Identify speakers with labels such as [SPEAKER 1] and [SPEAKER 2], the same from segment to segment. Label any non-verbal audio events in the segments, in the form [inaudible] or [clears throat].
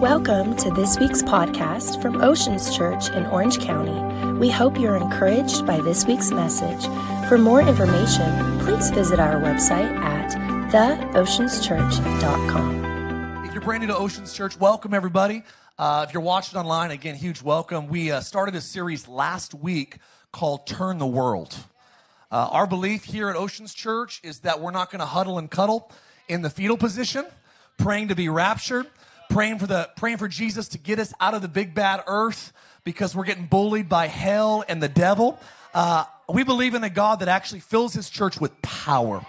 [SPEAKER 1] Welcome to this week's podcast from Oceans Church in Orange County. We hope you're encouraged by this week's message. For more information, please visit our website at theoceanschurch.com.
[SPEAKER 2] If you're brand new to Oceans Church, welcome everybody. Uh, if you're watching online, again, huge welcome. We uh, started a series last week called Turn the World. Uh, our belief here at Oceans Church is that we're not going to huddle and cuddle in the fetal position, praying to be raptured, praying for the praying for Jesus to get us out of the big bad earth because we're getting bullied by hell and the devil. Uh, we believe in a God that actually fills His church with power.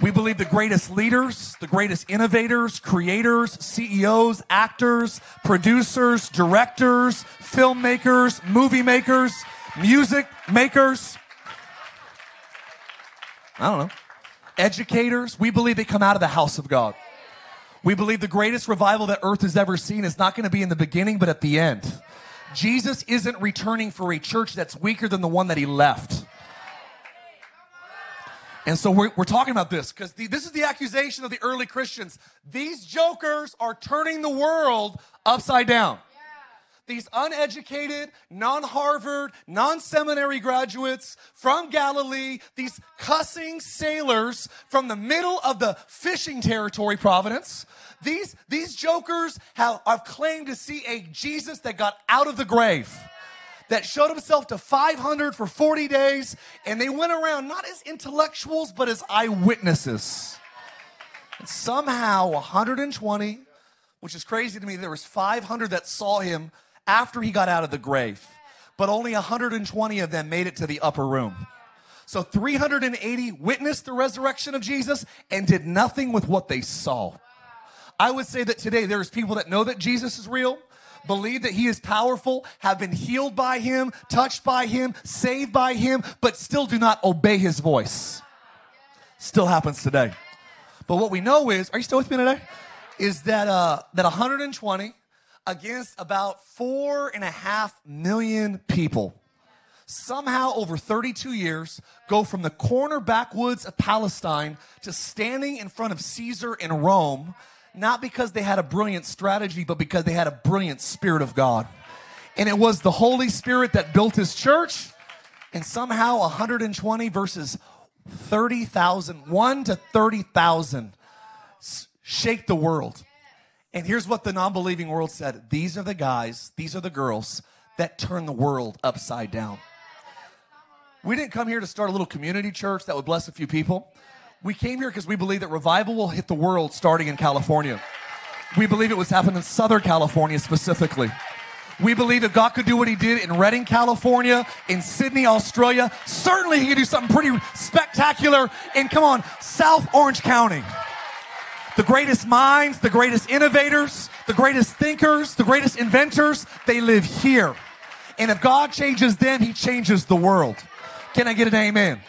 [SPEAKER 2] We believe the greatest leaders, the greatest innovators, creators, CEOs, actors, producers, directors, filmmakers, movie makers, music makers, I don't know, educators, we believe they come out of the house of God. We believe the greatest revival that earth has ever seen is not going to be in the beginning, but at the end. Jesus isn't returning for a church that's weaker than the one that he left. And so we're, we're talking about this because this is the accusation of the early Christians. These jokers are turning the world upside down. These uneducated, non Harvard, non seminary graduates from Galilee, these cussing sailors from the middle of the fishing territory, Providence, these, these jokers have, have claimed to see a Jesus that got out of the grave that showed himself to 500 for 40 days, and they went around not as intellectuals, but as eyewitnesses. And somehow 120, which is crazy to me, there was 500 that saw him after he got out of the grave, but only 120 of them made it to the upper room. So 380 witnessed the resurrection of Jesus and did nothing with what they saw. I would say that today there's people that know that Jesus is real, believe that he is powerful, have been healed by him, touched by him, saved by him, but still do not obey his voice. Still happens today. But what we know is, are you still with me today? Is that uh, that 120 against about four and a half million people. Somehow, over 32 years, go from the corner backwoods of Palestine to standing in front of Caesar in Rome, not because they had a brilliant strategy, but because they had a brilliant Spirit of God. And it was the Holy Spirit that built his church. And somehow, 120 versus 30,000, 1 to 30,000 shake the world. And here's what the non believing world said these are the guys, these are the girls that turn the world upside down. We didn't come here to start a little community church that would bless a few people. We came here because we believe that revival will hit the world starting in California. We believe it was happening in Southern California specifically. We believe that God could do what He did in Redding, California, in Sydney, Australia. Certainly, He could do something pretty spectacular in, come on, South Orange County. The greatest minds, the greatest innovators, the greatest thinkers, the greatest inventors, they live here. And if God changes them, He changes the world. Can I get an amen?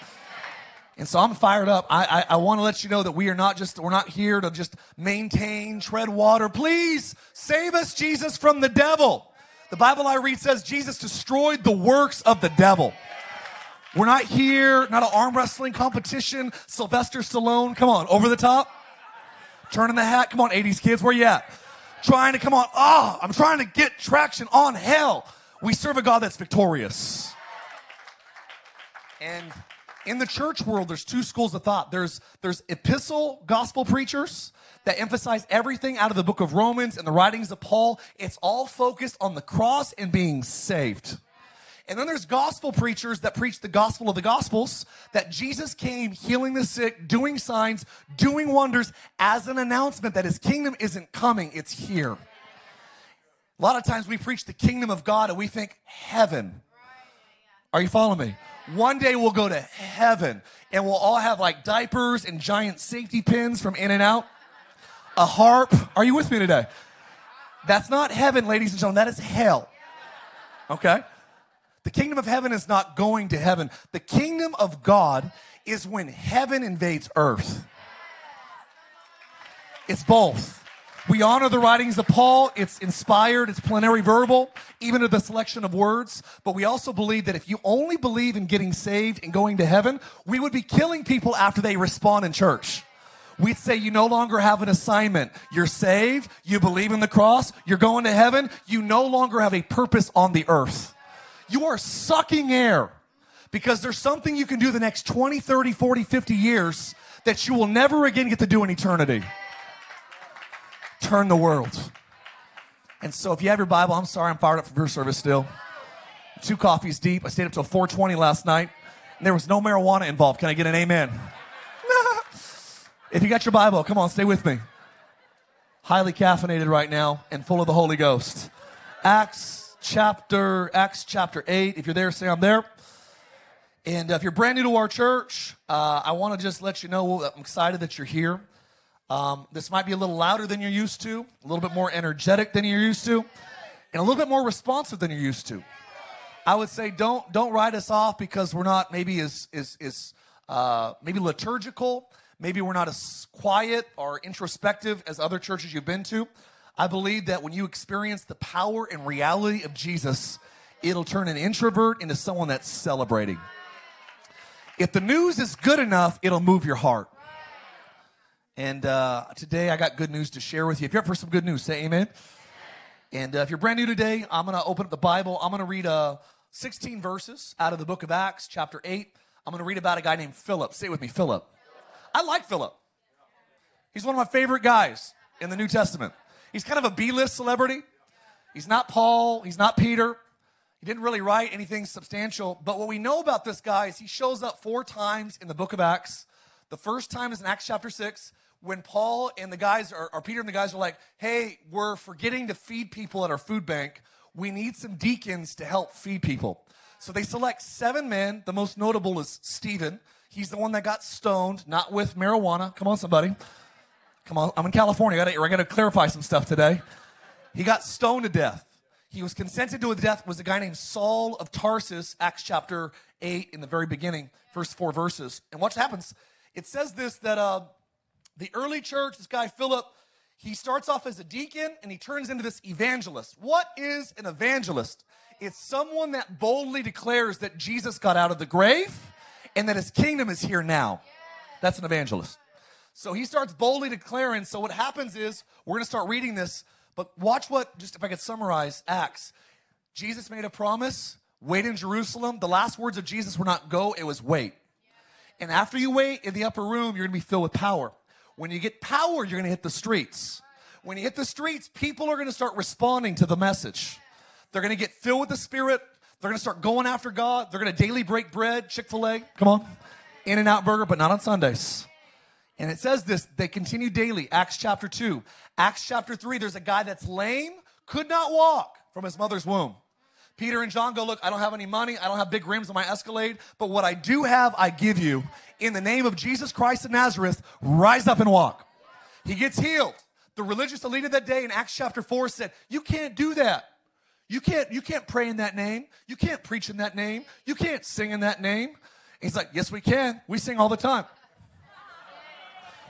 [SPEAKER 2] And so I'm fired up. I, I, I want to let you know that we are not just, we're not here to just maintain, tread water. Please save us, Jesus, from the devil. The Bible I read says Jesus destroyed the works of the devil. We're not here, not an arm wrestling competition. Sylvester Stallone, come on, over the top. Turning the hat. Come on, 80s kids, where you at? Trying to come on. Ah, oh, I'm trying to get traction on hell. We serve a God that's victorious. And in the church world, there's two schools of thought. There's there's epistle gospel preachers that emphasize everything out of the book of Romans and the writings of Paul. It's all focused on the cross and being saved. And then there's gospel preachers that preach the gospel of the gospels that Jesus came healing the sick, doing signs, doing wonders as an announcement that his kingdom isn't coming, it's here. A lot of times we preach the kingdom of God and we think heaven. Are you following me? One day we'll go to heaven and we'll all have like diapers and giant safety pins from In-N-Out, a harp. Are you with me today? That's not heaven, ladies and gentlemen. That is hell. Okay? The kingdom of heaven is not going to heaven. The kingdom of God is when heaven invades earth. It's both. We honor the writings of Paul. It's inspired, it's plenary verbal, even to the selection of words. But we also believe that if you only believe in getting saved and going to heaven, we would be killing people after they respond in church. we'd say you no longer have an assignment. You're saved, you believe in the cross, you're going to heaven, you no longer have a purpose on the earth. You are sucking air because there's something you can do the next 20, 30, 40, 50 years that you will never again get to do in eternity. Turn the world. And so if you have your Bible, I'm sorry, I'm fired up for your service still. Two coffees deep. I stayed up till 420 last night, and there was no marijuana involved. Can I get an amen? [laughs] if you got your Bible, come on, stay with me. Highly caffeinated right now and full of the Holy Ghost. Acts chapter, Acts chapter 8. If you're there, say I'm there. And if you're brand new to our church, uh, I want to just let you know I'm excited that you're here. Um, this might be a little louder than you're used to, a little bit more energetic than you're used to, and a little bit more responsive than you're used to. I would say don't don't write us off because we're not maybe as is is uh, maybe liturgical, maybe we're not as quiet or introspective as other churches you've been to. I believe that when you experience the power and reality of Jesus, it'll turn an introvert into someone that's celebrating. If the news is good enough, it'll move your heart. And uh, today I got good news to share with you. If you're up for some good news, say amen. And uh, if you're brand new today, I'm going to open up the Bible. I'm going to read uh, 16 verses out of the book of Acts, chapter 8. I'm going to read about a guy named Philip. Say with me, Philip. I like Philip. He's one of my favorite guys in the New Testament. He's kind of a B list celebrity. He's not Paul, he's not Peter, he didn't really write anything substantial, but what we know about this guy is he shows up four times in the book of Acts. The first time is in Acts chapter 6 when Paul and the guys, or, or Peter and the guys are like, hey, we're forgetting to feed people at our food bank. We need some deacons to help feed people. So they select seven men. The most notable is Stephen. He's the one that got stoned, not with marijuana. Come on, somebody. Come on, I'm in California. I gotta, I gotta clarify some stuff today. He got stoned to death he was consented to his death was a guy named Saul of Tarsus, Acts chapter 8 in the very beginning, first four verses. And watch what happens? It says this that uh, the early church, this guy Philip, he starts off as a deacon and he turns into this evangelist. What is an evangelist? It's someone that boldly declares that Jesus got out of the grave and that his kingdom is here now. That's an evangelist. So he starts boldly declaring. So what happens is we're going to start reading this but watch what, just if I could summarize Acts. Jesus made a promise wait in Jerusalem. The last words of Jesus were not go, it was wait. And after you wait in the upper room, you're gonna be filled with power. When you get power, you're gonna hit the streets. When you hit the streets, people are gonna start responding to the message. They're gonna get filled with the Spirit. They're gonna start going after God. They're gonna daily break bread, Chick fil A, come on, In and Out Burger, but not on Sundays. And it says this, they continue daily. Acts chapter 2. Acts chapter 3, there's a guy that's lame, could not walk from his mother's womb. Peter and John go, Look, I don't have any money. I don't have big rims on my Escalade, but what I do have, I give you. In the name of Jesus Christ of Nazareth, rise up and walk. He gets healed. The religious elite of that day in Acts chapter 4 said, You can't do that. You can't, you can't pray in that name. You can't preach in that name. You can't sing in that name. He's like, Yes, we can. We sing all the time.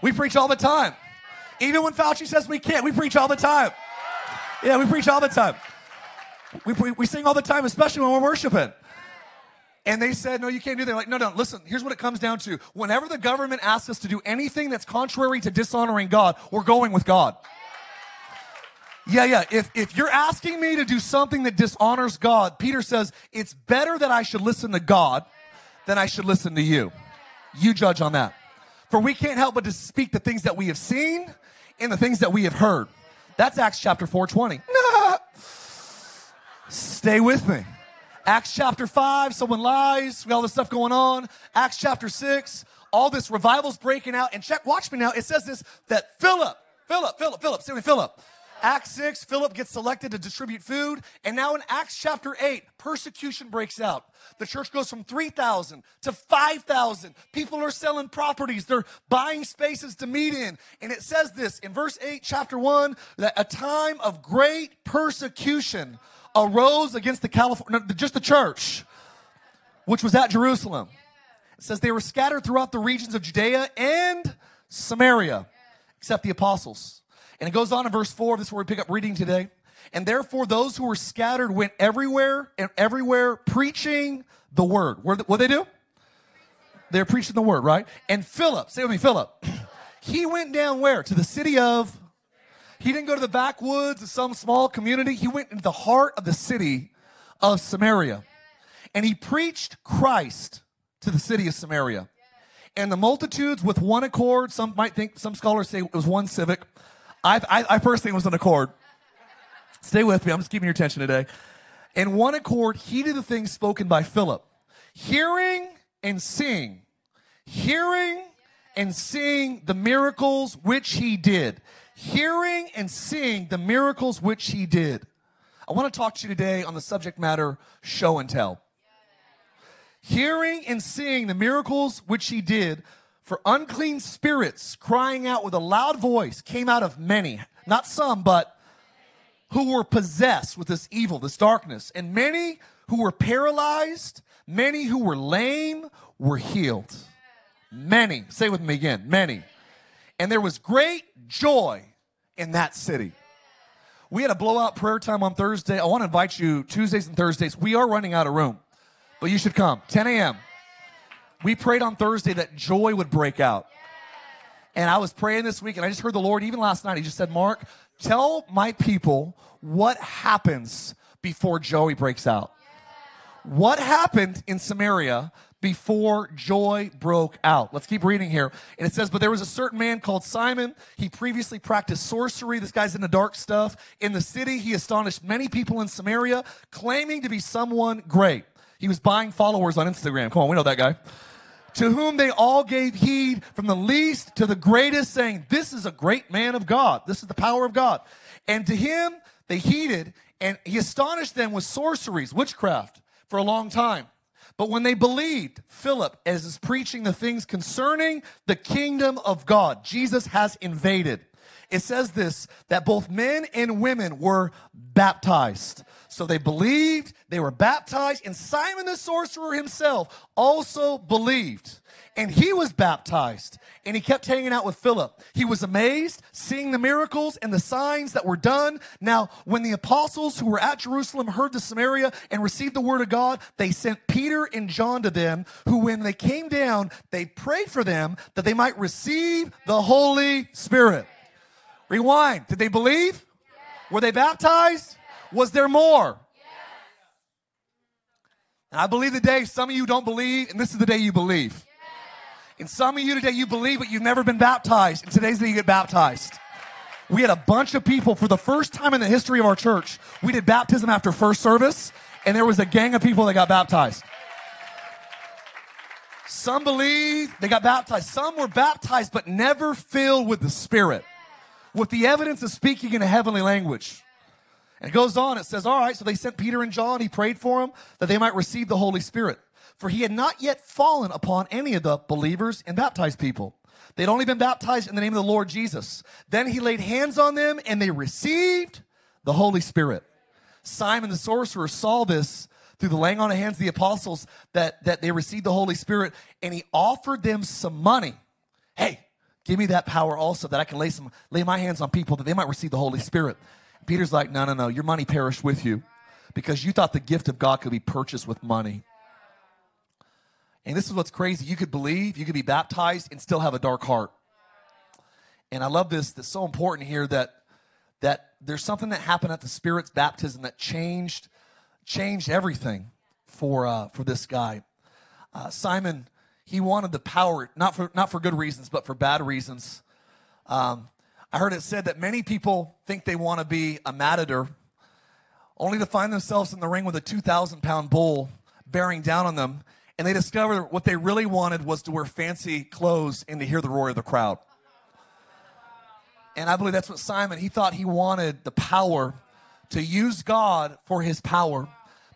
[SPEAKER 2] We preach all the time. Even when Fauci says we can't, we preach all the time. Yeah, we preach all the time. We, we, we sing all the time, especially when we're worshiping. And they said, no, you can't do that. Like, no, no, listen, here's what it comes down to. Whenever the government asks us to do anything that's contrary to dishonoring God, we're going with God. Yeah, yeah. If, if you're asking me to do something that dishonors God, Peter says, it's better that I should listen to God than I should listen to you. You judge on that. For we can't help but to speak the things that we have seen and the things that we have heard. That's Acts chapter 420. [laughs] Stay with me. Acts chapter 5, someone lies, we all this stuff going on. Acts chapter 6, all this revival's breaking out. And check, watch me now. It says this that Philip, Philip, Philip, Philip, say me, Philip. Acts 6, Philip gets selected to distribute food. And now in Acts chapter 8, persecution breaks out. The church goes from 3,000 to 5,000. People are selling properties, they're buying spaces to meet in. And it says this in verse 8, chapter 1, that a time of great persecution arose against the California, just the church, which was at Jerusalem. It says they were scattered throughout the regions of Judea and Samaria, except the apostles. And it goes on in verse 4, this is where we pick up reading today. And therefore, those who were scattered went everywhere and everywhere preaching the word. What they do? They're preaching the word, right? And Philip, say with me, Philip. [clears throat] He went down where? To the city of. He didn't go to the backwoods of some small community. He went into the heart of the city of Samaria. And he preached Christ to the city of Samaria. And the multitudes with one accord, some might think, some scholars say it was one civic. I, I, I think it was an accord. Stay with me, I'm just keeping your attention today. In one accord heeded the things spoken by Philip, hearing and seeing, hearing and seeing the miracles which he did, hearing and seeing the miracles which he did. I want to talk to you today on the subject matter show and tell. Hearing and seeing the miracles which he did, for unclean spirits crying out with a loud voice came out of many, not some, but who were possessed with this evil, this darkness. And many who were paralyzed, many who were lame were healed. Many. Say with me again. Many. And there was great joy in that city. We had a blowout prayer time on Thursday. I want to invite you Tuesdays and Thursdays. We are running out of room, but you should come. 10 a.m. We prayed on Thursday that joy would break out. And I was praying this week, and I just heard the Lord, even last night, He just said, Mark, tell my people what happens before joy breaks out. What happened in Samaria before joy broke out. Let's keep reading here. And it says, But there was a certain man called Simon. He previously practiced sorcery. This guy's into dark stuff. In the city, he astonished many people in Samaria, claiming to be someone great. He was buying followers on Instagram. Come on, we know that guy. To whom they all gave heed from the least to the greatest, saying, This is a great man of God. This is the power of God. And to him they heeded, and he astonished them with sorceries, witchcraft, for a long time. But when they believed Philip as is preaching the things concerning the kingdom of God, Jesus has invaded. It says this that both men and women were baptized. So they believed, they were baptized, and Simon the sorcerer himself also believed. And he was baptized, and he kept hanging out with Philip. He was amazed, seeing the miracles and the signs that were done. Now, when the apostles who were at Jerusalem heard the Samaria and received the word of God, they sent Peter and John to them, who, when they came down, they prayed for them that they might receive the Holy Spirit. Rewind. Did they believe? Were they baptized? Was there more? And I believe today some of you don't believe, and this is the day you believe. And some of you today you believe, but you've never been baptized, and today's the day you get baptized. We had a bunch of people for the first time in the history of our church. We did baptism after first service, and there was a gang of people that got baptized. Some believe they got baptized. Some were baptized, but never filled with the Spirit, with the evidence of speaking in a heavenly language. And it goes on, it says, All right, so they sent Peter and John. He prayed for them that they might receive the Holy Spirit. For he had not yet fallen upon any of the believers and baptized people. They'd only been baptized in the name of the Lord Jesus. Then he laid hands on them and they received the Holy Spirit. Simon the sorcerer saw this through the laying on of hands of the apostles that, that they received the Holy Spirit and he offered them some money. Hey, give me that power also that I can lay some lay my hands on people that they might receive the Holy Spirit. Peter's like, no, no, no, your money perished with you because you thought the gift of God could be purchased with money. And this is what's crazy. You could believe, you could be baptized and still have a dark heart. And I love this. That's so important here that that there's something that happened at the Spirit's baptism that changed changed everything for uh, for this guy. Uh, Simon, he wanted the power not for not for good reasons, but for bad reasons. Um, I heard it said that many people think they want to be a matador, only to find themselves in the ring with a 2,000 pound bull bearing down on them and they discover what they really wanted was to wear fancy clothes and to hear the roar of the crowd. And I believe that's what Simon, he thought he wanted the power to use God for his power.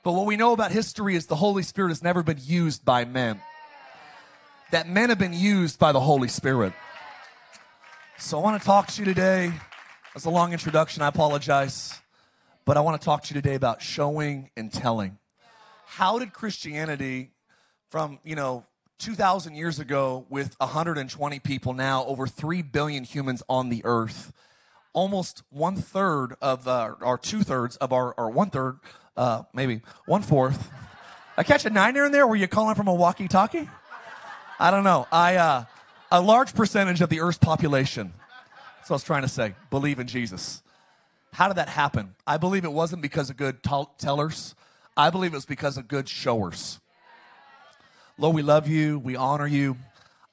[SPEAKER 2] But what we know about history is the Holy Spirit has never been used by men. That men have been used by the Holy Spirit. So I want to talk to you today. That's a long introduction. I apologize. But I want to talk to you today about showing and telling. How did Christianity from, you know, 2,000 years ago with 120 people now, over 3 billion humans on the earth. Almost one third of, uh, two thirds of our, or one third, uh, maybe one fourth. I catch a niner in there. Were you calling from a walkie talkie? I don't know. I, uh, A large percentage of the earth's population, that's what I was trying to say, believe in Jesus. How did that happen? I believe it wasn't because of good t- tellers. I believe it was because of good showers. Lord, we love you. We honor you.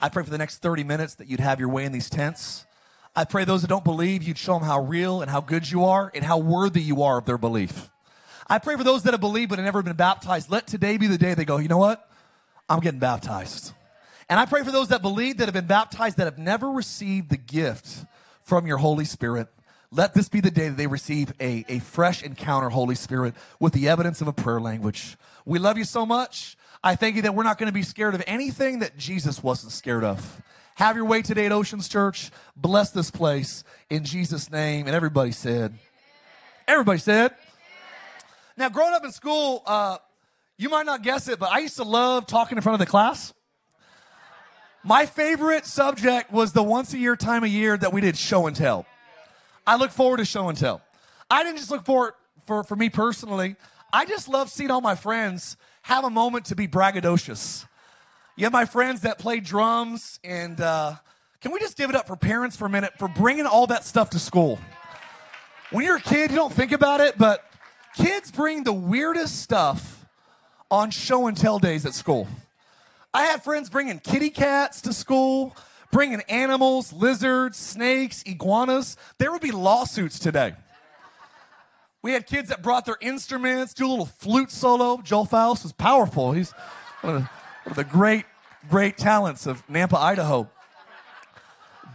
[SPEAKER 2] I pray for the next 30 minutes that you'd have your way in these tents. I pray those that don't believe, you'd show them how real and how good you are and how worthy you are of their belief. I pray for those that have believed but have never been baptized. Let today be the day they go, you know what? I'm getting baptized. And I pray for those that believe that have been baptized that have never received the gift from your Holy Spirit. Let this be the day that they receive a, a fresh encounter, Holy Spirit, with the evidence of a prayer language. We love you so much. I thank you that we're not going to be scared of anything that Jesus wasn't scared of. Have your way today at Oceans Church. Bless this place in Jesus' name. And everybody said, Everybody said. Now, growing up in school, uh, you might not guess it, but I used to love talking in front of the class. My favorite subject was the once a year time of year that we did show and tell. I look forward to show and tell. I didn't just look forward for, for me personally. I just love seeing all my friends have a moment to be braggadocious. You have my friends that play drums, and uh, can we just give it up for parents for a minute for bringing all that stuff to school? When you're a kid, you don't think about it, but kids bring the weirdest stuff on show and tell days at school. I had friends bringing kitty cats to school bringing animals, lizards, snakes, iguanas. There would be lawsuits today. We had kids that brought their instruments, do a little flute solo. Joel Faust was powerful. He's one of, the, one of the great, great talents of Nampa, Idaho.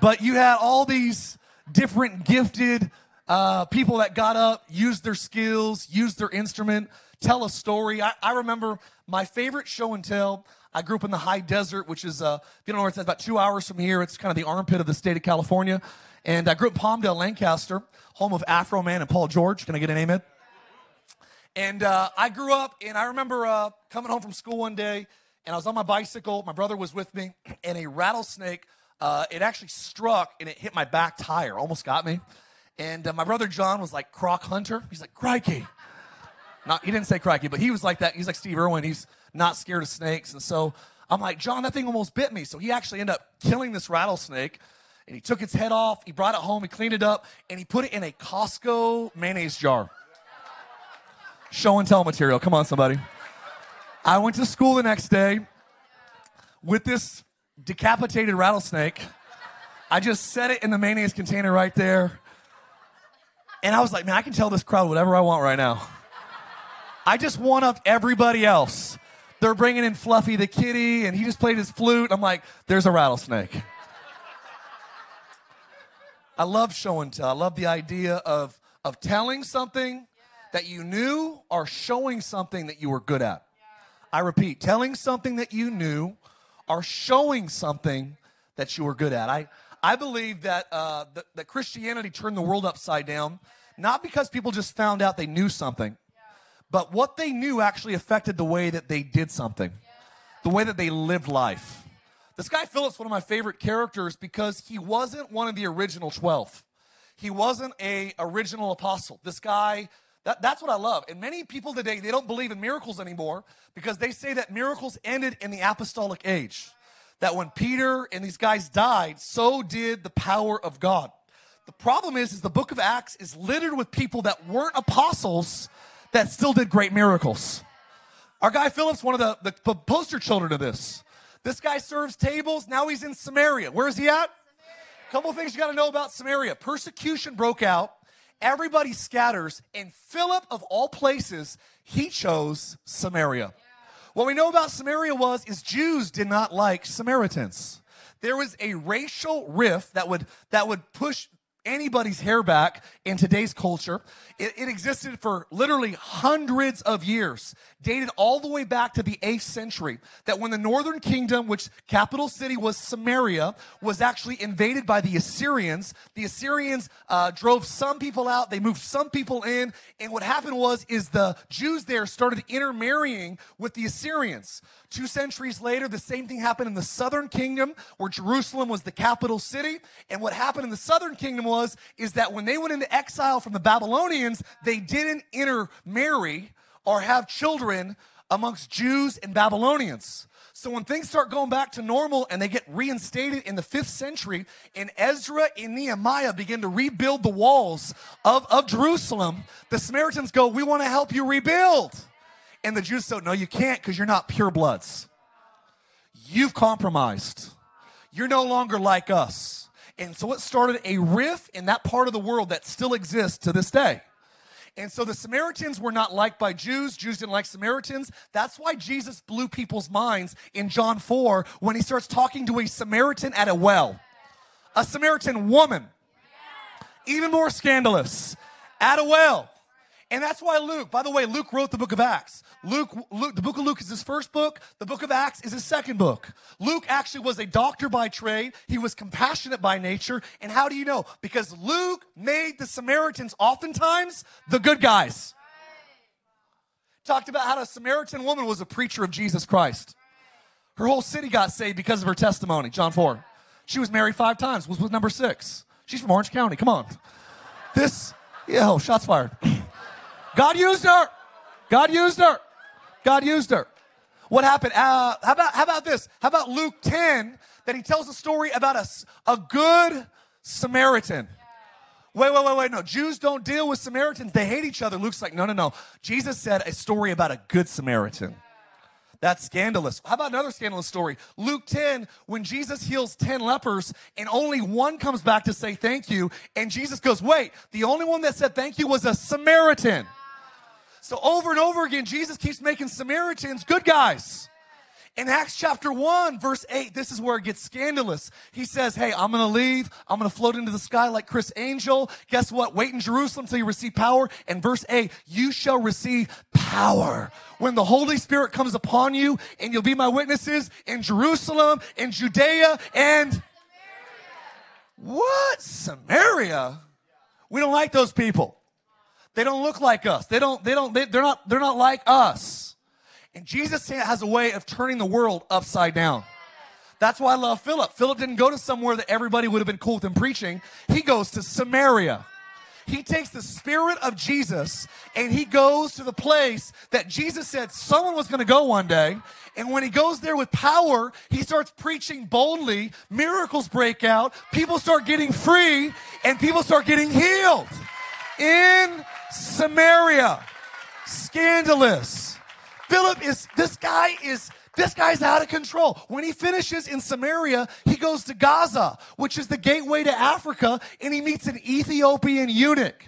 [SPEAKER 2] But you had all these different gifted uh, people that got up, used their skills, used their instrument, tell a story. I, I remember my favorite show and tell. I grew up in the high desert, which is, uh, if you don't know where it's at, about two hours from here. It's kind of the armpit of the state of California. And I grew up in Palmdale, Lancaster, home of Afroman and Paul George. Can I get an amen? And uh, I grew up, and I remember uh, coming home from school one day, and I was on my bicycle. My brother was with me, [clears throat] and a rattlesnake, uh, it actually struck and it hit my back tire, almost got me. And uh, my brother John was like Croc Hunter. He's like, crikey. Not, he didn't say crikey, but he was like that. He's like Steve Irwin. He's not scared of snakes. And so I'm like, John, that thing almost bit me. So he actually ended up killing this rattlesnake. And he took its head off, he brought it home, he cleaned it up, and he put it in a Costco mayonnaise jar. Show and tell material. Come on, somebody. I went to school the next day with this decapitated rattlesnake. I just set it in the mayonnaise container right there. And I was like, man, I can tell this crowd whatever I want right now. I just one up everybody else. They're bringing in Fluffy the kitty, and he just played his flute. I'm like, there's a rattlesnake. I love show and tell. I love the idea of, of telling something that you knew or showing something that you were good at. I repeat, telling something that you knew or showing something that you were good at. I, I believe that, uh, that, that Christianity turned the world upside down, not because people just found out they knew something, but what they knew actually affected the way that they did something, the way that they lived life. This guy Philip's one of my favorite characters because he wasn't one of the original 12. He wasn't a original apostle. This guy that, that's what I love. And many people today, they don't believe in miracles anymore because they say that miracles ended in the apostolic age. That when Peter and these guys died, so did the power of God. The problem is, is the book of Acts is littered with people that weren't apostles that still did great miracles. Our guy Philip's one of the, the poster children of this. This guy serves tables. Now he's in Samaria. Where is he at? A couple things you got to know about Samaria. Persecution broke out. Everybody scatters. And Philip, of all places, he chose Samaria. What we know about Samaria was is Jews did not like Samaritans. There was a racial rift that would that would push anybody's hair back in today's culture. It, it, existed for literally hundreds of years, dated all the way back to the 8th century. That when the northern kingdom, which capital city was Samaria, was actually invaded by the Assyrians, the Assyrians uh, drove some people out, they moved some people in, and what happened was is the Jews there started intermarrying with the Assyrians. Two centuries later, the same thing happened in the southern kingdom, where Jerusalem was the capital city. And what happened in the southern kingdom was, is that when they went into exile from the Babylonians, they didn't intermarry or have children amongst Jews and Babylonians. So when things start going back to normal and they get reinstated in the fifth century, and Ezra and Nehemiah begin to rebuild the walls of, of Jerusalem, the Samaritans go, We want to help you rebuild. And the Jews said, No, you can't because you're not pure bloods. You've compromised. You're no longer like us. And so it started a rift in that part of the world that still exists to this day. And so the Samaritans were not liked by Jews. Jews didn't like Samaritans. That's why Jesus blew people's minds in John 4 when he starts talking to a Samaritan at a well. A Samaritan woman. Even more scandalous. At a well. And that's why Luke, by the way, Luke wrote the book of Acts. Luke, Luke, the book of Luke is his first book. The book of Acts is his second book. Luke actually was a doctor by trade. He was compassionate by nature. And how do you know? Because Luke made the Samaritans oftentimes the good guys. Talked about how a Samaritan woman was a preacher of Jesus Christ. Her whole city got saved because of her testimony, John 4. She was married five times, was with number six. She's from Orange County. Come on. This, yeah, shots fired. God used her. God used her. God used her. What happened? Uh, how about how about this? How about Luke 10 that he tells a story about a, a good Samaritan? Wait, wait, wait, wait. No, Jews don't deal with Samaritans. They hate each other. Luke's like, no, no, no. Jesus said a story about a good Samaritan. That's scandalous. How about another scandalous story? Luke 10, when Jesus heals 10 lepers and only one comes back to say thank you, and Jesus goes, wait, the only one that said thank you was a Samaritan. So over and over again, Jesus keeps making Samaritans good guys. In Acts chapter 1, verse 8, this is where it gets scandalous. He says, Hey, I'm gonna leave. I'm gonna float into the sky like Criss Angel. Guess what? Wait in Jerusalem till you receive power. And verse 8, you shall receive power when the Holy Spirit comes upon you, and you'll be my witnesses in Jerusalem, in Judea, and Samaria. what? Samaria? We don't like those people. They don't look like us. They don't, they don't, they, they're not, they're not like us. And Jesus has a way of turning the world upside down. That's why I love Philip. Philip didn't go to somewhere that everybody would have been cool with him preaching. He goes to Samaria. He takes the spirit of Jesus and he goes to the place that Jesus said someone was going to go one day. And when he goes there with power, he starts preaching boldly. Miracles break out. People start getting free and people start getting healed in Samaria. Scandalous. Philip is, this guy is, this guy's out of control. When he finishes in Samaria, he goes to Gaza, which is the gateway to Africa, and he meets an Ethiopian eunuch.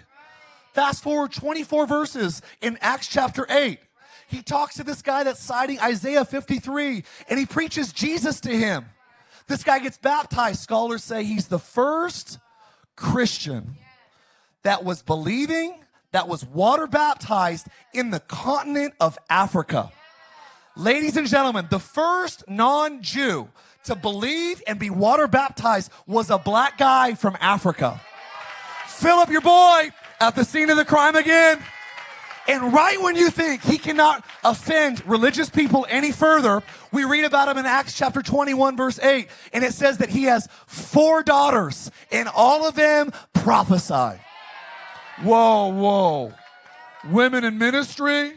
[SPEAKER 2] Fast forward 24 verses in Acts chapter 8. He talks to this guy that's citing Isaiah 53, and he preaches Jesus to him. This guy gets baptized. Scholars say he's the first Christian that was believing, that was water baptized in the continent of Africa. Ladies and gentlemen, the first non Jew to believe and be water baptized was a black guy from Africa. Philip, your boy, at the scene of the crime again. And right when you think he cannot offend religious people any further, we read about him in Acts chapter 21, verse 8. And it says that he has four daughters, and all of them prophesy. Whoa, whoa. Women in ministry.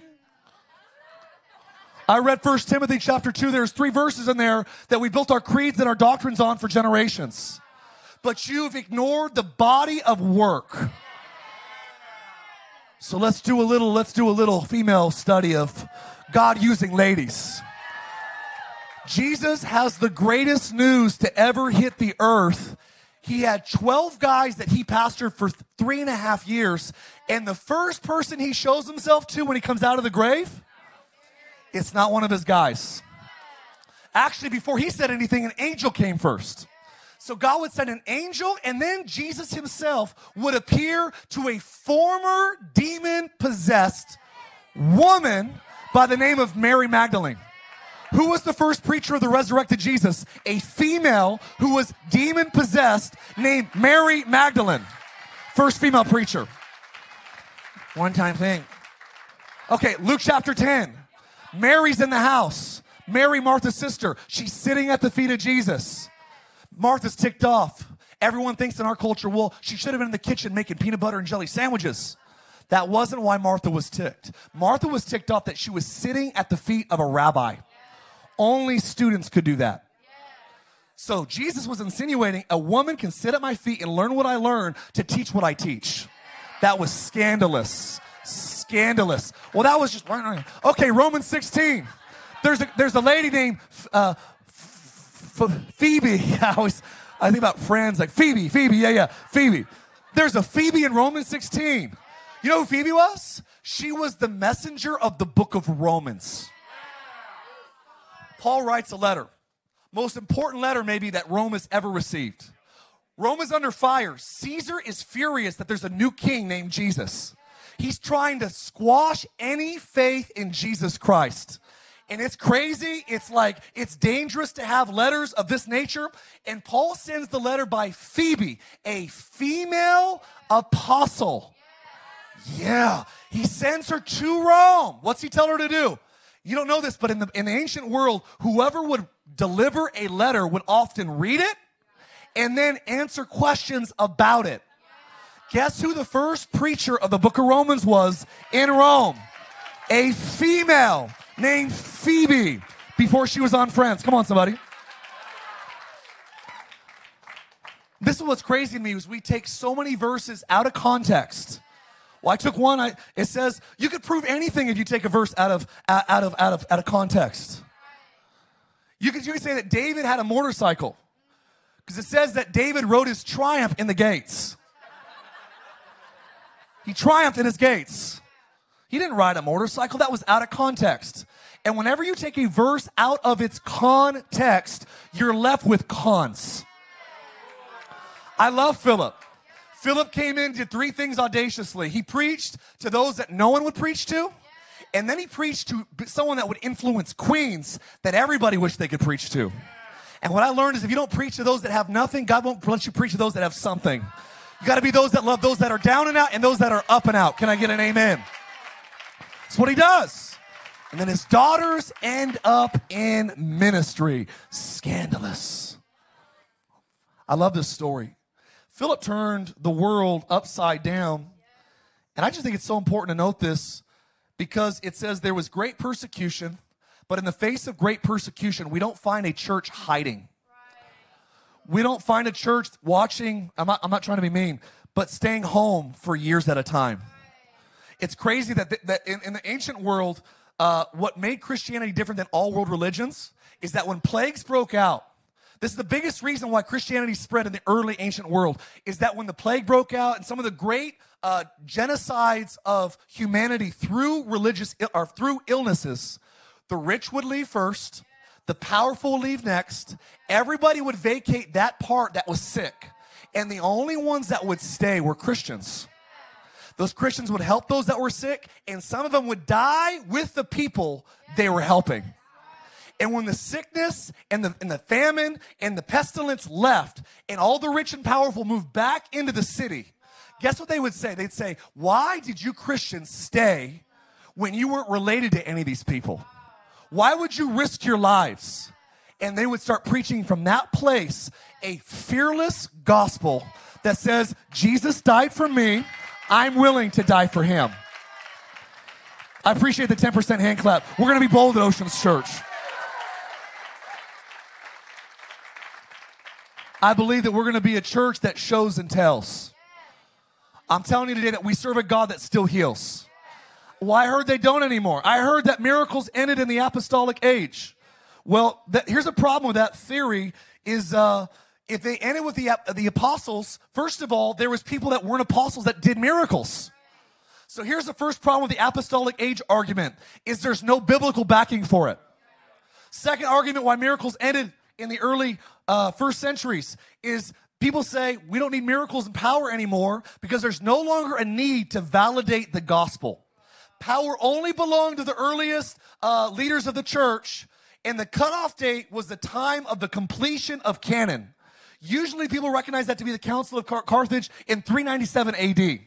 [SPEAKER 2] I read First Timothy chapter 2. There's three verses in there that we built our creeds and our doctrines on for generations. But you've ignored the body of work. So let's do a little, let's do a little female study of God using ladies. Jesus has the greatest news to ever hit the earth he had 12 guys that he pastored for three and a half years. And the first person he shows himself to when he comes out of the grave, it's not one of his guys. Actually, before he said anything, an angel came first. So God would send an angel, and then Jesus himself would appear to a former demon possessed woman by the name of Mary Magdalene. Who was the first preacher of the resurrected Jesus? A female who was demon possessed named Mary Magdalene. First female preacher. One time thing. Okay, Luke chapter 10. Mary's in the house. Mary, Martha's sister. She's sitting at the feet of Jesus. Martha's ticked off. Everyone thinks in our culture, well, she should have been in the kitchen making peanut butter and jelly sandwiches. That wasn't why Martha was ticked. Martha was ticked off that she was sitting at the feet of a rabbi Only students could do that. So Jesus was insinuating a woman can sit at my feet and learn what I learn to teach what I teach. That was scandalous. Scandalous. Well, that was just okay. Romans 16. There's a there's a lady named uh, Phoebe. [laughs] I always I think about friends like Phoebe, Phoebe, yeah, yeah, Phoebe. There's a Phoebe in Romans 16. You know who Phoebe was? She was the messenger of the book of Romans. Paul writes a letter. Most important letter, maybe, that Rome has ever received. Rome is under fire. Caesar is furious that there's a new king named Jesus. He's trying to squash any faith in Jesus Christ. And it's crazy. It's like, it's dangerous to have letters of this nature. And Paul sends the letter by Phoebe, a female apostle. Yeah. He sends her to Rome. What's he tell her to do? You don't know this, but in the, in the ancient world, whoever would deliver a letter would often read it and then answer questions about it. Guess who the first preacher of the book of Romans was in Rome? A female named Phoebe before she was on Friends. Come on, somebody. This is what's crazy to me is we take so many verses out of context well, I took one. I, it says you could prove anything if you take a verse out of out of out of out of context. You could, you could say that David had a motorcycle because it says that David rode his triumph in the gates. He triumphed in his gates. He didn't ride a motorcycle. That was out of context. And whenever you take a verse out of its context, you're left with cons. I love Philip. Philip came in, did three things audaciously. He preached to those that no one would preach to, and then he preached to someone that would influence queens that everybody wished they could preach to. And what I learned is if you don't preach to those that have nothing, God won't let you preach to those that have something. You got to be those that love those that are down and out and those that are up and out. Can I get an amen? That's what he does. And then his daughters end up in ministry. Scandalous. I love this story. Philip turned the world upside down. And I just think it's so important to note this because it says there was great persecution, but in the face of great persecution, we don't find a church hiding. We don't find a church watching, I'm not, I'm not trying to be mean, but staying home for years at a time. It's crazy that, that in, in the ancient world, uh, what made Christianity different than all world religions is that when plagues broke out, this is the biggest reason why Christianity spread in the early ancient world is that when the plague broke out and some of the great uh, genocides of humanity through religious or through illnesses, the rich would leave first, the powerful would leave next. Everybody would vacate that part that was sick, and the only ones that would stay were Christians. Those Christians would help those that were sick, and some of them would die with the people they were helping. And when the sickness and the, and the famine and the pestilence left, and all the rich and powerful moved back into the city, guess what they would say? They'd say, Why did you Christians stay when you weren't related to any of these people? Why would you risk your lives? And they would start preaching from that place a fearless gospel that says, Jesus died for me, I'm willing to die for him. I appreciate the 10% hand clap. We're gonna be bold at Oceans Church. I believe that we're going to be a church that shows and tells. I'm telling you today that we serve a God that still heals. Well, I heard they don't anymore. I heard that miracles ended in the apostolic age. Well, that, here's a problem with that theory is uh, if they ended with the, the apostles, first of all, there was people that weren't apostles that did miracles. So here's the first problem with the apostolic age argument is there's no biblical backing for it. Second argument why miracles ended in the early uh, first centuries is people say we don't need miracles and power anymore because there's no longer a need to validate the gospel. Power only belonged to the earliest uh, leaders of the church, and the cutoff date was the time of the completion of canon. Usually, people recognize that to be the Council of Car- Carthage in 397 AD.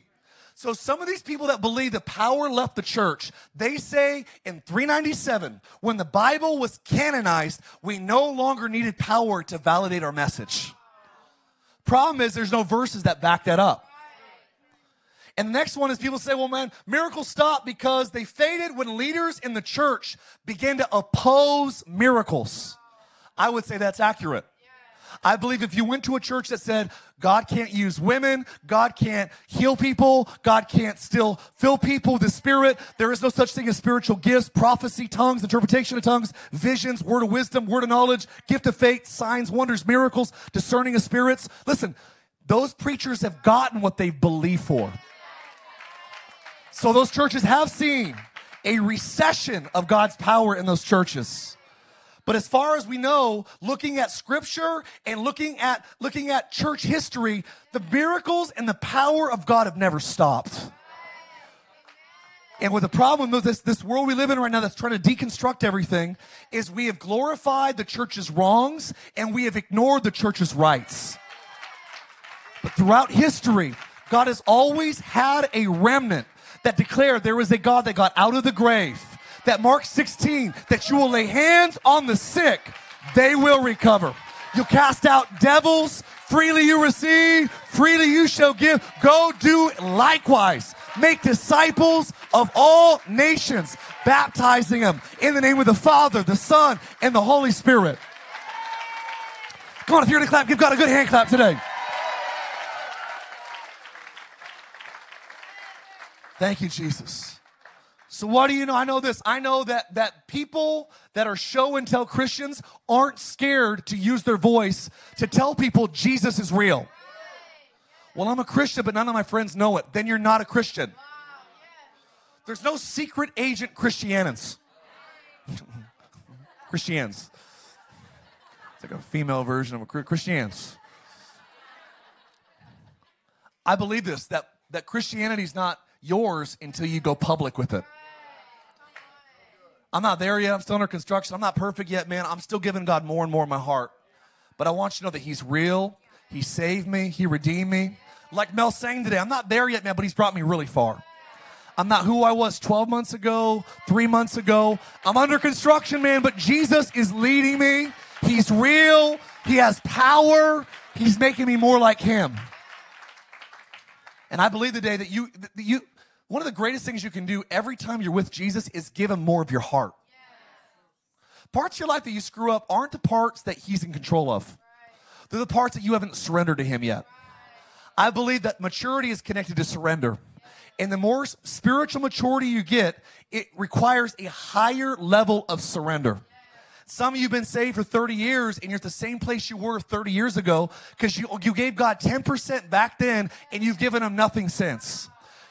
[SPEAKER 2] So some of these people that believe that power left the church, they say in 397, when the Bible was canonized, we no longer needed power to validate our message. Problem is, there's no verses that back that up. And the next one is people say, well, man, miracles stopped because they faded when leaders in the church began to oppose miracles. I would say that's accurate. I believe if you went to a church that said, God can't use women, God can't heal people, God can't still fill people with the Spirit, there is no such thing as spiritual gifts, prophecy, tongues, interpretation of tongues, visions, word of wisdom, word of knowledge, gift of faith, signs, wonders, miracles, discerning of spirits. Listen, those preachers have gotten what they believe for. So those churches have seen a recession of God's power in those churches. But as far as we know, looking at scripture and looking at looking at church history, the miracles and the power of God have never stopped. And with the problem with this, this world we live in right now that's trying to deconstruct everything is we have glorified the church's wrongs and we have ignored the church's rights. But throughout history, God has always had a remnant that declared there was a God that got out of the grave that Mark 16, that you will lay hands on the sick, they will recover. You'll cast out devils, freely you receive, freely you shall give. Go do likewise. Make disciples of all nations, baptizing them in the name of the Father, the Son, and the Holy Spirit. Come on, if you're gonna clap, give God a good hand clap today. Thank you, Jesus. So what do you know? I know this. I know that that people that are show and tell Christians aren't scared to use their voice to tell people Jesus is real. Well, I'm a Christian, but none of my friends know it. Then you're not a Christian. There's no secret agent Christianans. [laughs] Christians. It's like a female version of a Christians. I believe this that that Christianity is not yours until you go public with it. I'm not there yet. I'm still under construction. I'm not perfect yet, man. I'm still giving God more and more in my heart. But I want you to know that He's real. He saved me. He redeemed me. Like Mel sang today, I'm not there yet, man, but He's brought me really far. I'm not who I was 12 months ago, three months ago. I'm under construction, man, but Jesus is leading me. He's real. He has power. He's making me more like Him. And I believe today that you, that you, one of the greatest things you can do every time you're with Jesus is give him more of your heart. Parts of your life that you screw up aren't the parts that he's in control of. They're the parts that you haven't surrendered to him yet. I believe that maturity is connected to surrender. And the more spiritual maturity you get, it requires a higher level of surrender. Some of you have been saved for 30 years and you're at the same place you were 30 years ago because you, you gave God 10% back then and you've given him nothing since.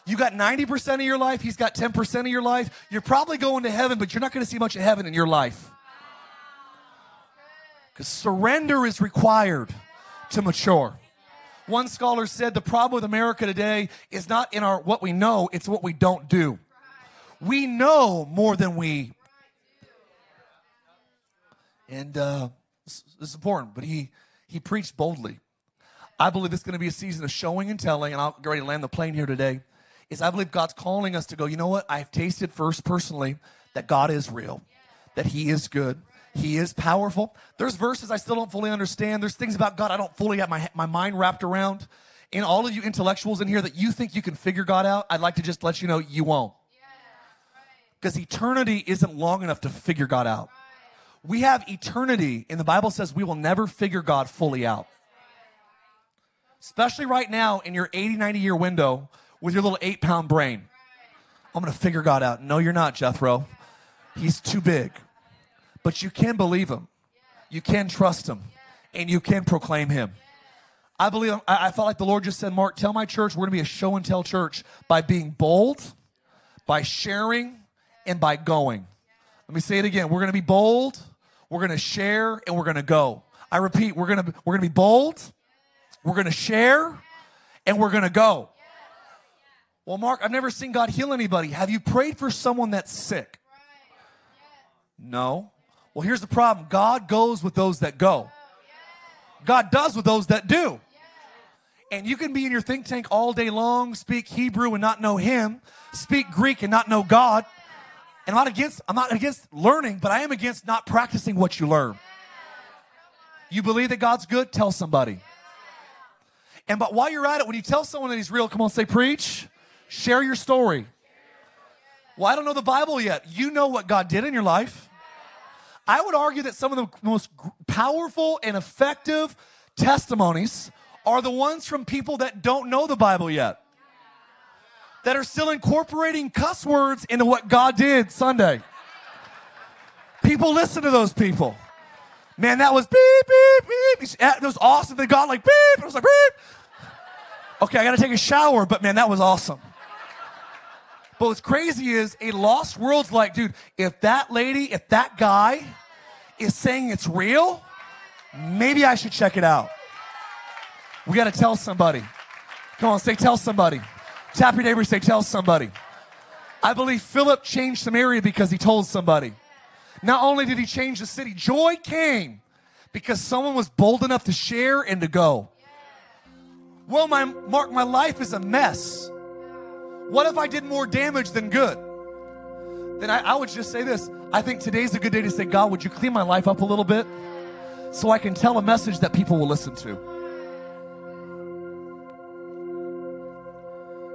[SPEAKER 2] You got 90% of your life, he's got 10% of your life. You're probably going to heaven, but you're not going to see much of heaven in your life. Because surrender is required to mature. One scholar said the problem with America today is not in our what we know, it's what we don't do. We know more than we. And uh, this is important, but he he preached boldly. I believe is going to be a season of showing and telling, and I'll get ready to land the plane here today is I believe God's calling us to go, you know what? I've tasted first personally that God is real, that He is good, He is powerful. There's verses I still don't fully understand. There's things about God I don't fully have my, my mind wrapped around. And all of you intellectuals in here that you think you can figure God out, I'd like to just let you know you won't. Because eternity isn't long enough to figure God out. We have eternity, and the Bible says we will never figure God fully out. Especially right now in your 80, 90 year window with your little eight pound brain. I'm going to figure God out. No, you're not, Jethro. He's too big. But you can believe him, you can trust him, and you can proclaim him. I believe, I, felt like the Lord just said, Mark, tell my church we're going to be a show and tell church by being bold, by sharing, and by going. Let me say it again. We're going to be bold, we're going to share, and we're going to go. I repeat, we're going to, we're going to be bold, we're going to share, and we're going to go. Well, Mark, I've never seen God heal anybody. Have you prayed for someone that's sick? No. Well, here's the problem God goes with those that go, God does with those that do. And you can be in your think tank all day long, speak Hebrew and not know Him, speak Greek and not know God. And I'm not against, I'm not against learning, but I am against not practicing what you learn. You believe that God's good? Tell somebody. And but while you're at it, when you tell someone that He's real, come on, say preach Share your story. Well, I don't know the Bible yet. You know what God did in your life. I would argue that some of the most powerful and effective testimonies are the ones from people that don't know the Bible yet, that are still incorporating cuss words into what God did Sunday. People listen to those people. Man, that was beep, beep, beep. That was awesome. They got like beep. It was like beep. Okay, I got to take a shower, but man, that was awesome. But what's crazy is a lost world's like, dude, if that lady, if that guy is saying it's real, maybe I should check it out. We got to tell somebody. Come on, say, tell somebody. Tap your neighbor, say, tell somebody. I believe Philip changed Samaria because he told somebody. Not only did he change the city, joy came because someone was bold enough to share and to go. Well, my Mark, my life is a mess. What if I did more damage than good? Then I, I would just say this. I think today's a good day to say, God, would you clean my life up a little bit so I can tell a message that people will listen to?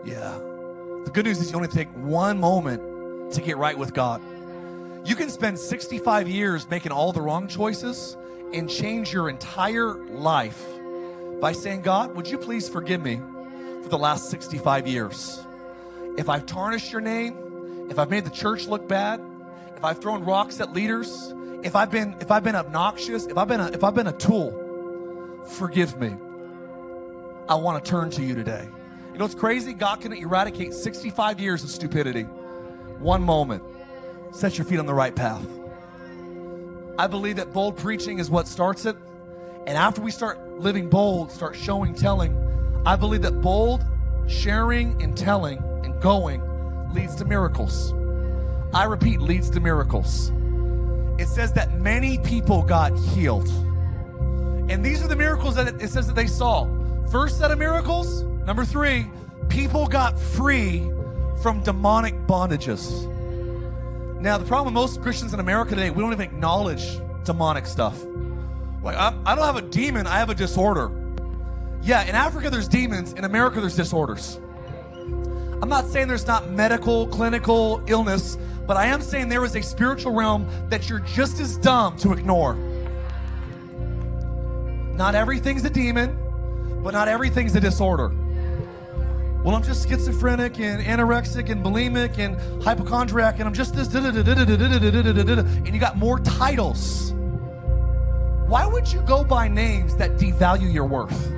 [SPEAKER 2] Yeah. The good news is you only take one moment to get right with God. You can spend 65 years making all the wrong choices and change your entire life by saying, God, would you please forgive me for the last 65 years? If I've tarnished your name, if I've made the church look bad, if I've thrown rocks at leaders, if I've been if I've been obnoxious, if I've been a, if I've been a tool, forgive me. I want to turn to you today. You know what's crazy? God can eradicate 65 years of stupidity. One moment. Set your feet on the right path. I believe that bold preaching is what starts it. And after we start living bold, start showing, telling, I believe that bold sharing and telling and going leads to miracles. I repeat, leads to miracles. It says that many people got healed. And these are the miracles that it says that they saw. First set of miracles, number three, people got free from demonic bondages. Now, the problem with most Christians in America today, we don't even acknowledge demonic stuff. Like, I, I don't have a demon, I have a disorder. Yeah, in Africa there's demons, in America there's disorders. I'm not saying there's not medical, clinical illness, but I am saying there is a spiritual realm that you're just as dumb to ignore. Not everything's a demon, but not everything's a disorder. Well, I'm just schizophrenic and anorexic and bulimic and hypochondriac, and I'm just this, and you got more titles. Why would you go by names that devalue your worth?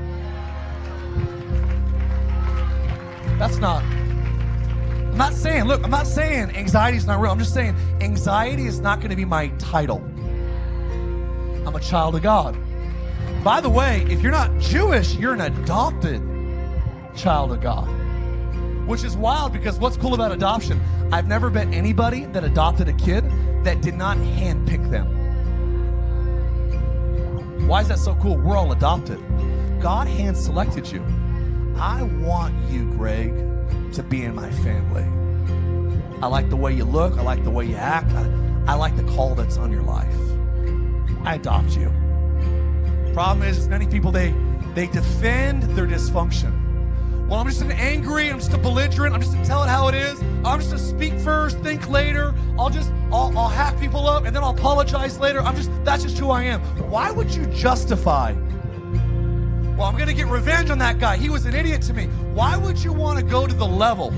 [SPEAKER 2] That's not. I'm not saying, look, I'm not saying anxiety is not real. I'm just saying anxiety is not going to be my title. I'm a child of God. By the way, if you're not Jewish, you're an adopted child of God. Which is wild because what's cool about adoption? I've never met anybody that adopted a kid that did not handpick them. Why is that so cool? We're all adopted. God hand selected you. I want you, Greg, to be in my family. I like the way you look. I like the way you act. I, I like the call that's on your life. I adopt you. Problem is, many people they they defend their dysfunction. Well, I'm just an angry, I'm just a belligerent, I'm just to tell it how it is. I'm just to speak first, think later. I'll just, I'll, I'll hack people up and then I'll apologize later. I'm just, that's just who I am. Why would you justify? Well, I'm going to get revenge on that guy. He was an idiot to me. Why would you want to go to the level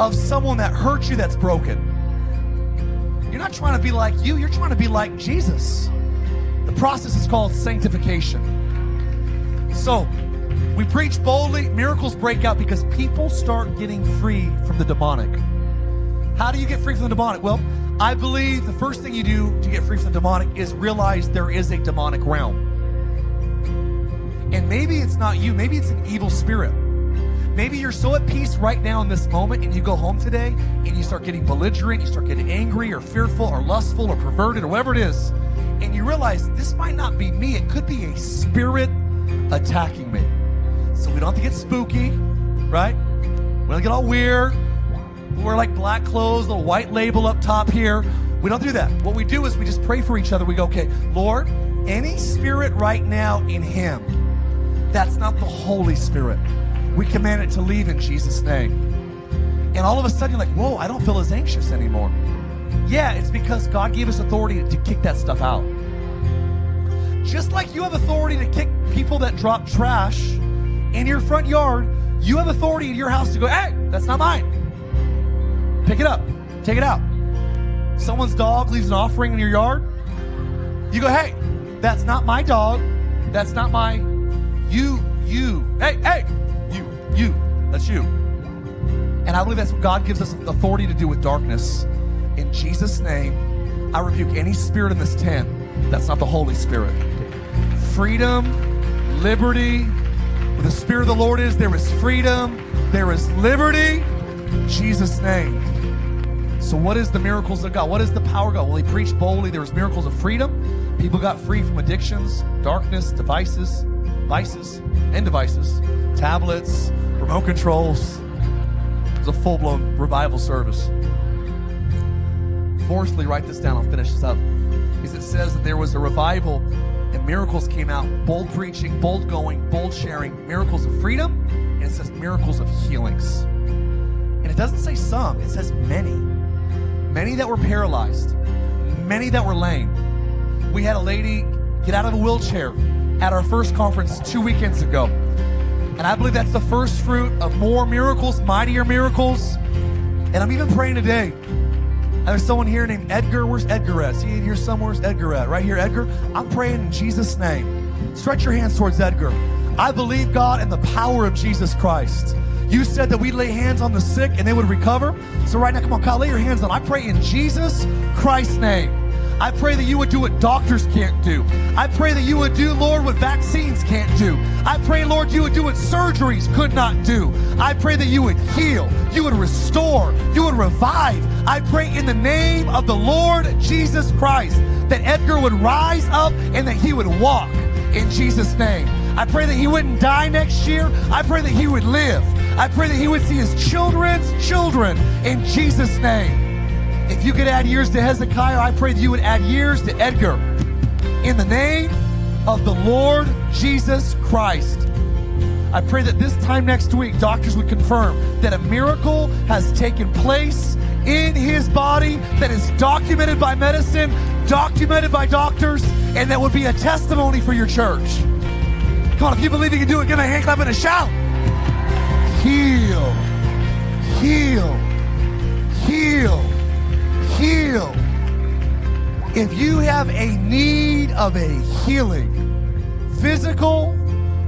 [SPEAKER 2] of someone that hurt you that's broken? You're not trying to be like you, you're trying to be like Jesus. The process is called sanctification. So, we preach boldly, miracles break out because people start getting free from the demonic. How do you get free from the demonic? Well, I believe the first thing you do to get free from the demonic is realize there is a demonic realm. And maybe it's not you, maybe it's an evil spirit. Maybe you're so at peace right now in this moment, and you go home today and you start getting belligerent, you start getting angry or fearful or lustful or perverted or whatever it is, and you realize this might not be me, it could be a spirit attacking me. So we don't have to get spooky, right? We don't get all weird. We wear like black clothes, little white label up top here. We don't do that. What we do is we just pray for each other. We go, okay, Lord, any spirit right now in him that's not the Holy Spirit, we command it to leave in Jesus' name. And all of a sudden, you're like, whoa, I don't feel as anxious anymore. Yeah, it's because God gave us authority to kick that stuff out. Just like you have authority to kick people that drop trash in your front yard, you have authority in your house to go, hey, that's not mine. Pick it up, take it out. Someone's dog leaves an offering in your yard. You go, hey, that's not my dog. That's not my, you, you. Hey, hey, you, you. That's you. And I believe that's what God gives us authority to do with darkness. In Jesus' name, I rebuke any spirit in this tent that's not the Holy Spirit. Freedom, liberty. Where the Spirit of the Lord is, there is freedom, there is liberty. Jesus' name. So, what is the miracles of God? What is the power of God? Well, he preached boldly. There was miracles of freedom. People got free from addictions, darkness, devices, vices, and devices, tablets, remote controls. It was a full blown revival service. Fourthly, write this down. I'll finish this up. Because it says that there was a revival and miracles came out bold preaching, bold going, bold sharing, miracles of freedom, and it says miracles of healings. And it doesn't say some, it says many. Many that were paralyzed, many that were lame. We had a lady get out of a wheelchair at our first conference two weekends ago. And I believe that's the first fruit of more miracles, mightier miracles. And I'm even praying today. There's someone here named Edgar. Where's Edgar at? See here somewhere? Where's Edgar at? Right here, Edgar. I'm praying in Jesus' name. Stretch your hands towards Edgar. I believe, God, in the power of Jesus Christ. You said that we lay hands on the sick and they would recover. So right now, come on, Kyle, lay your hands on. I pray in Jesus Christ's name. I pray that you would do what doctors can't do. I pray that you would do, Lord, what vaccines can't do. I pray, Lord, you would do what surgeries could not do. I pray that you would heal, you would restore, you would revive. I pray in the name of the Lord Jesus Christ that Edgar would rise up and that he would walk in Jesus' name. I pray that he wouldn't die next year. I pray that he would live. I pray that he would see his children's children in Jesus' name. If you could add years to Hezekiah, I pray that you would add years to Edgar. In the name of the Lord Jesus Christ. I pray that this time next week, doctors would confirm that a miracle has taken place in his body that is documented by medicine, documented by doctors, and that would be a testimony for your church. Come on, if you believe you can do it, give a hand clap and a shout. Heal, heal, heal heal. If you have a need of a healing, physical,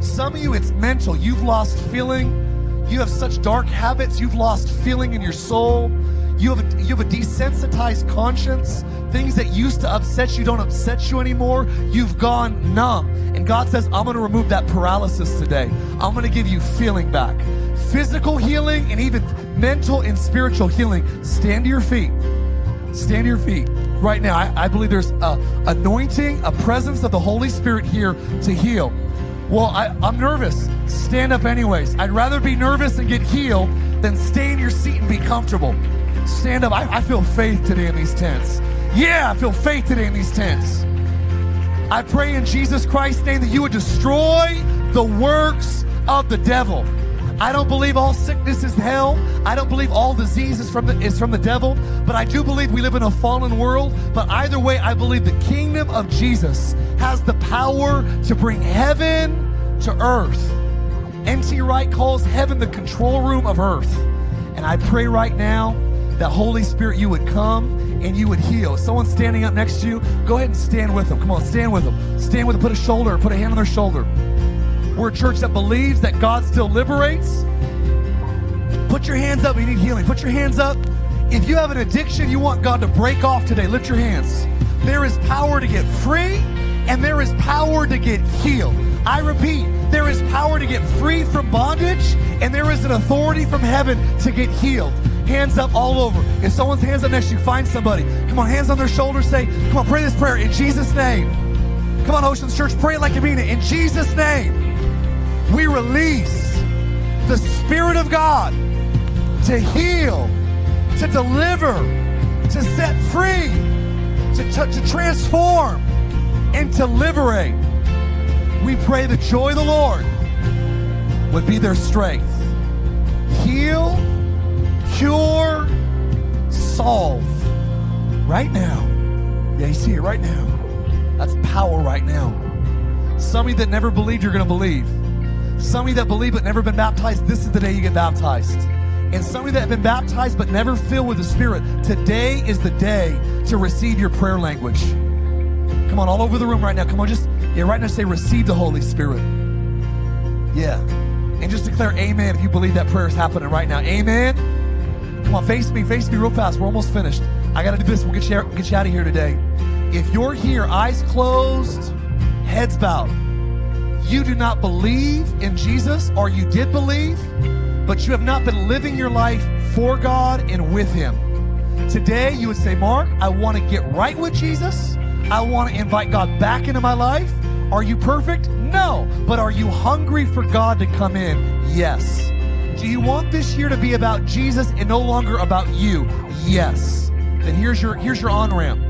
[SPEAKER 2] some of you it's mental. You've lost feeling. You have such dark habits. You've lost feeling in your soul. You have a, you have a desensitized conscience. Things that used to upset you don't upset you anymore. You've gone numb. And God says, I'm going to remove that paralysis today. I'm going to give you feeling back. Physical healing and even mental and spiritual healing. Stand to your feet. Stand to your feet right now. I, I believe there's a anointing, a presence of the Holy Spirit here to heal. Well, I, I'm nervous. Stand up anyways. I'd rather be nervous and get healed than stay in your seat and be comfortable. Stand up. I, I feel faith today in these tents. Yeah, I feel faith today in these tents. I pray in Jesus Christ's name that you would destroy the works of the devil. I don't believe all sickness is hell. I don't believe all disease is from the, is from the devil, but I do believe we live in a fallen world. But either way, I believe the kingdom of Jesus has the power to bring heaven to earth. N.T. Wright calls heaven the control room of earth. And I pray right now that Holy Spirit, you would come and you would heal. Someone standing up next to you, go ahead and stand with them. Come on, stand with them. Stand with them. Put a shoulder, put a hand on their shoulder. We're a church that believes that God still liberates. Put your hands up. You need healing. Put your hands up. If you have an addiction you want God to break off today, lift your hands. There is power to get free and there is power to get healed. I repeat, there is power to get free from bondage and there is an authority from heaven to get healed. Hands up all over. If someone's hands up next to you, find somebody. Come on, hands on their shoulders. Say, come on, pray this prayer in Jesus' name. Come on, Oceans Church, pray it like you mean it. In Jesus' name we release the Spirit of God to heal, to deliver, to set free, to, to, transform, and to liberate. We pray the joy of the Lord would be their strength. heal, cure, solve right now. Yeah, you see it right now. That's power right now. Somebody that never believed, you're going to believe. Some of you that believe but never been baptized, this is the day you get baptized. And some of you that have been baptized but never filled with the Spirit, today is the day to receive your prayer language. Come on, all over the room right now. Come on, just, yeah, right now say, receive the Holy Spirit. Yeah. And just declare amen if you believe that prayer is happening right now. Amen. Come on, face me, face me real fast. We're almost finished. I got to do this. We'll get you, get you out of here today. If you're here, eyes closed, heads bowed, you do not believe in Jesus, or you did believe, but you have not been living your life for God and with Him. Today, you would say, Mark, I want to get right with Jesus. I want to invite God back into my life. Are you perfect? No. But are you hungry for God to come in? Yes. Do you want this year to be about Jesus and no longer about you? Yes. Then here's your here's your on ramp.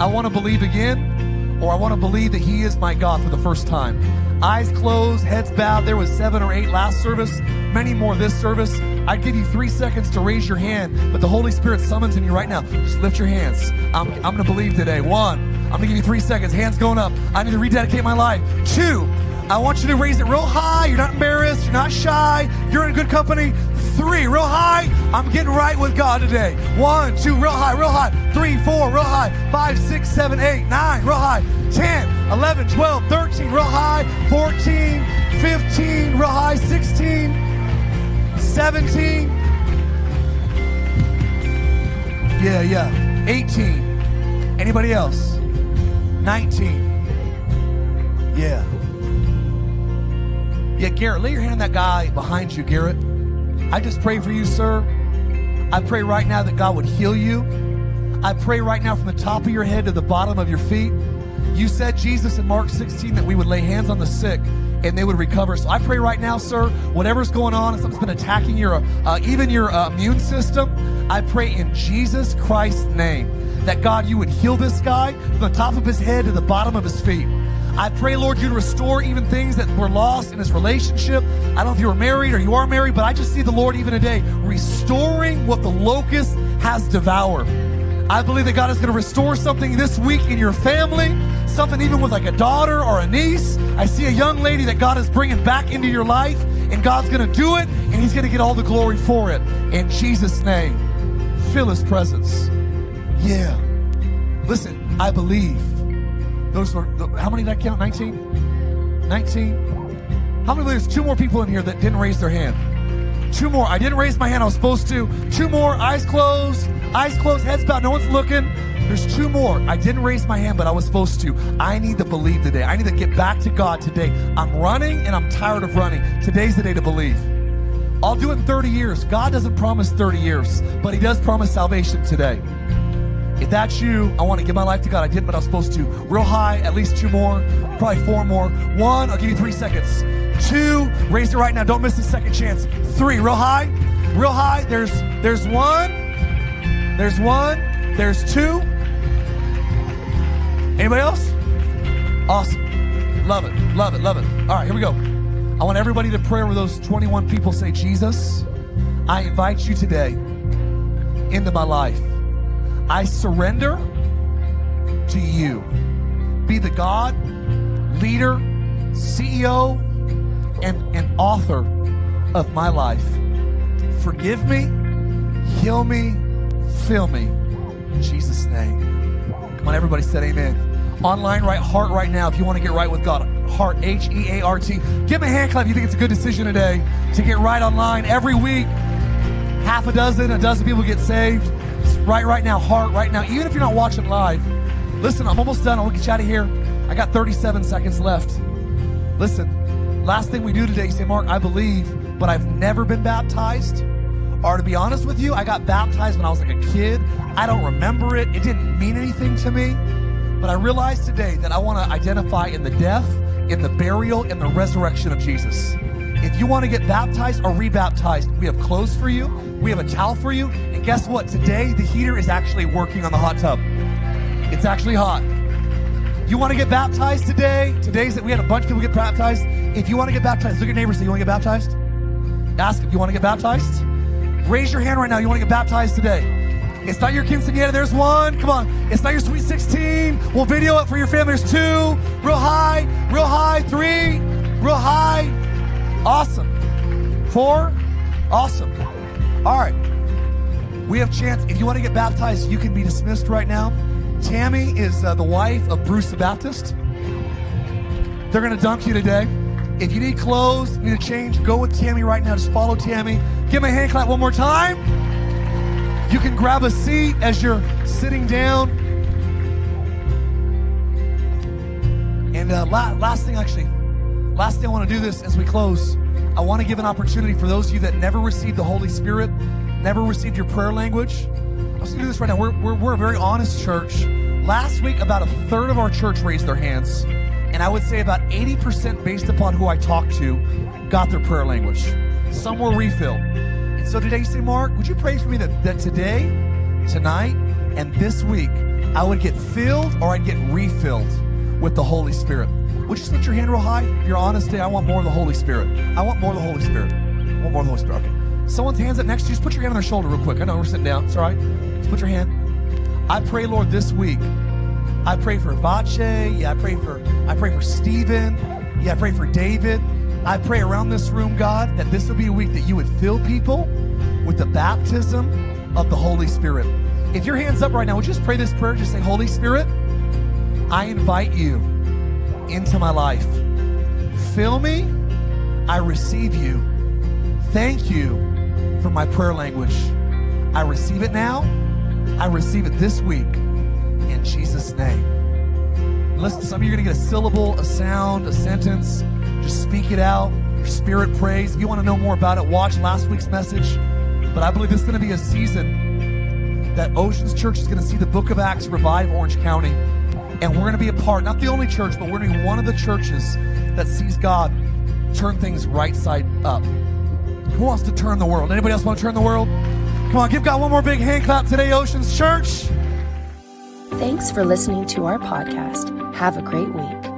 [SPEAKER 2] I want to believe again, or I want to believe that He is my God for the first time. Eyes closed, heads bowed. There was seven or eight last service, many more this service. I'd give you three seconds to raise your hand, but the Holy Spirit summons in you right now. Just lift your hands. I'm, I'm going to believe today. One, I'm going to give you three seconds. Hands going up. I need to rededicate my life. Two, I want you to raise it real high. You're not embarrassed. You're not shy. You're in good company. Three, real high. I'm getting right with God today. One, two, real high, real high. Three, four, real high. Five, six, seven, eight, nine, real high. 10, 11, 12, 13, real high. 14, 15, real high. 16, 17. Yeah, yeah. 18. Anybody else? 19. Yeah. Yeah, Garrett, lay your hand on that guy behind you, Garrett. I just pray for you, sir. I pray right now that God would heal you. I pray right now from the top of your head to the bottom of your feet. You said, Jesus, in Mark 16, that we would lay hands on the sick and they would recover. So I pray right now, sir, whatever's going on, if something's been attacking your, uh, even your uh, immune system, I pray in Jesus Christ's name that God, you would heal this guy from the top of his head to the bottom of his feet. I pray, Lord, you to restore even things that were lost in his relationship. I don't know if you were married or you are married, but I just see the Lord even today restoring what the locust has devoured. I believe that God is going to restore something this week in your family, something even with like a daughter or a niece. I see a young lady that God is bringing back into your life, and God's going to do it, and He's going to get all the glory for it. In Jesus' name, feel His presence. Yeah. Listen, I believe. Those were, how many did I count? 19? 19? How many there's two more people in here that didn't raise their hand? Two more. I didn't raise my hand. I was supposed to. Two more. Eyes closed. Eyes closed. Heads bowed. No one's looking. There's two more. I didn't raise my hand, but I was supposed to. I need to believe today. I need to get back to God today. I'm running and I'm tired of running. Today's the day to believe. I'll do it in 30 years. God doesn't promise 30 years, but He does promise salvation today. If that's you, I want to give my life to God. I did, but I was supposed to. Real high, at least two more, probably four more. One, I'll give you three seconds. Two, raise it right now. Don't miss the second chance. Three, real high, real high. There's there's one, there's one, there's two. Anybody else? Awesome. Love it, love it, love it. All right, here we go. I want everybody to pray where those 21 people say, Jesus, I invite you today into my life. I surrender to you. Be the God, leader, CEO, and, and author of my life. Forgive me, heal me, fill me. In Jesus' name. Come on, everybody said amen. Online, right heart right now if you want to get right with God. Heart, H E A R T. Give me a hand clap if you think it's a good decision today to get right online every week. Half a dozen, a dozen people get saved right right now, heart right now, even if you're not watching live. Listen, I'm almost done. I'll get you out of here. I got 37 seconds left. Listen, last thing we do today, you say, Mark, I believe, but I've never been baptized. Or to be honest with you, I got baptized when I was like a kid. I don't remember it. It didn't mean anything to me. But I realized today that I want to identify in the death, in the burial, in the resurrection of Jesus. If you want to get baptized or rebaptized, we have clothes for you, we have a towel for you, and guess what? Today, the heater is actually working on the hot tub. It's actually hot. You want to get baptized today? Today's that we had a bunch of people get baptized. If you want to get baptized, look at your neighbors say, You want to get baptized? Ask if you want to get baptized. Raise your hand right now. You want to get baptized today? It's not your quinceañera. There's one. Come on. It's not your sweet 16. We'll video it for your family. There's two. Real high. Real high. Three. Real high. Awesome. Four. Awesome. All right. We have chance. If you want to get baptized, you can be dismissed right now. Tammy is uh, the wife of Bruce the Baptist. They're going to dunk you today. If you need clothes, need a change, go with Tammy right now. Just follow Tammy. Give me a hand clap one more time. You can grab a seat as you're sitting down. And uh, la- last thing, actually, last thing I want to do this as we close. I want to give an opportunity for those of you that never received the Holy Spirit, never received your prayer language. To do this right now. We're, we're, we're a very honest church. Last week, about a third of our church raised their hands. And I would say about 80% based upon who I talked to got their prayer language. Some were refilled. And so today you say, Mark, would you pray for me that, that today, tonight, and this week, I would get filled or I'd get refilled with the Holy Spirit? Would you lift your hand real high? If you're honest today, I want more of the Holy Spirit. I want more of the Holy Spirit. I want more of the Holy Spirit. Okay. Someone's hands up next to you. Just put your hand on their shoulder real quick. I know we're sitting down. It's all right. Put your hand. I pray, Lord, this week I pray for Vache. Yeah, I pray for I pray for Stephen. Yeah, I pray for David. I pray around this room, God, that this will be a week that you would fill people with the baptism of the Holy Spirit. If your hand's up right now, would you just pray this prayer? Just say, Holy Spirit, I invite you into my life. Fill me. I receive you. Thank you for my prayer language. I receive it now. I receive it this week in Jesus' name. Listen, some of you are going to get a syllable, a sound, a sentence. Just speak it out. Your spirit prays. If you want to know more about it, watch last week's message. But I believe this is going to be a season that Oceans Church is going to see the book of Acts revive Orange County. And we're going to be a part, not the only church, but we're going to be one of the churches that sees God turn things right side up. Who wants to turn the world? Anybody else want to turn the world? Come on, give God one more big hand clap today, Oceans Church.
[SPEAKER 1] Thanks for listening to our podcast. Have a great week.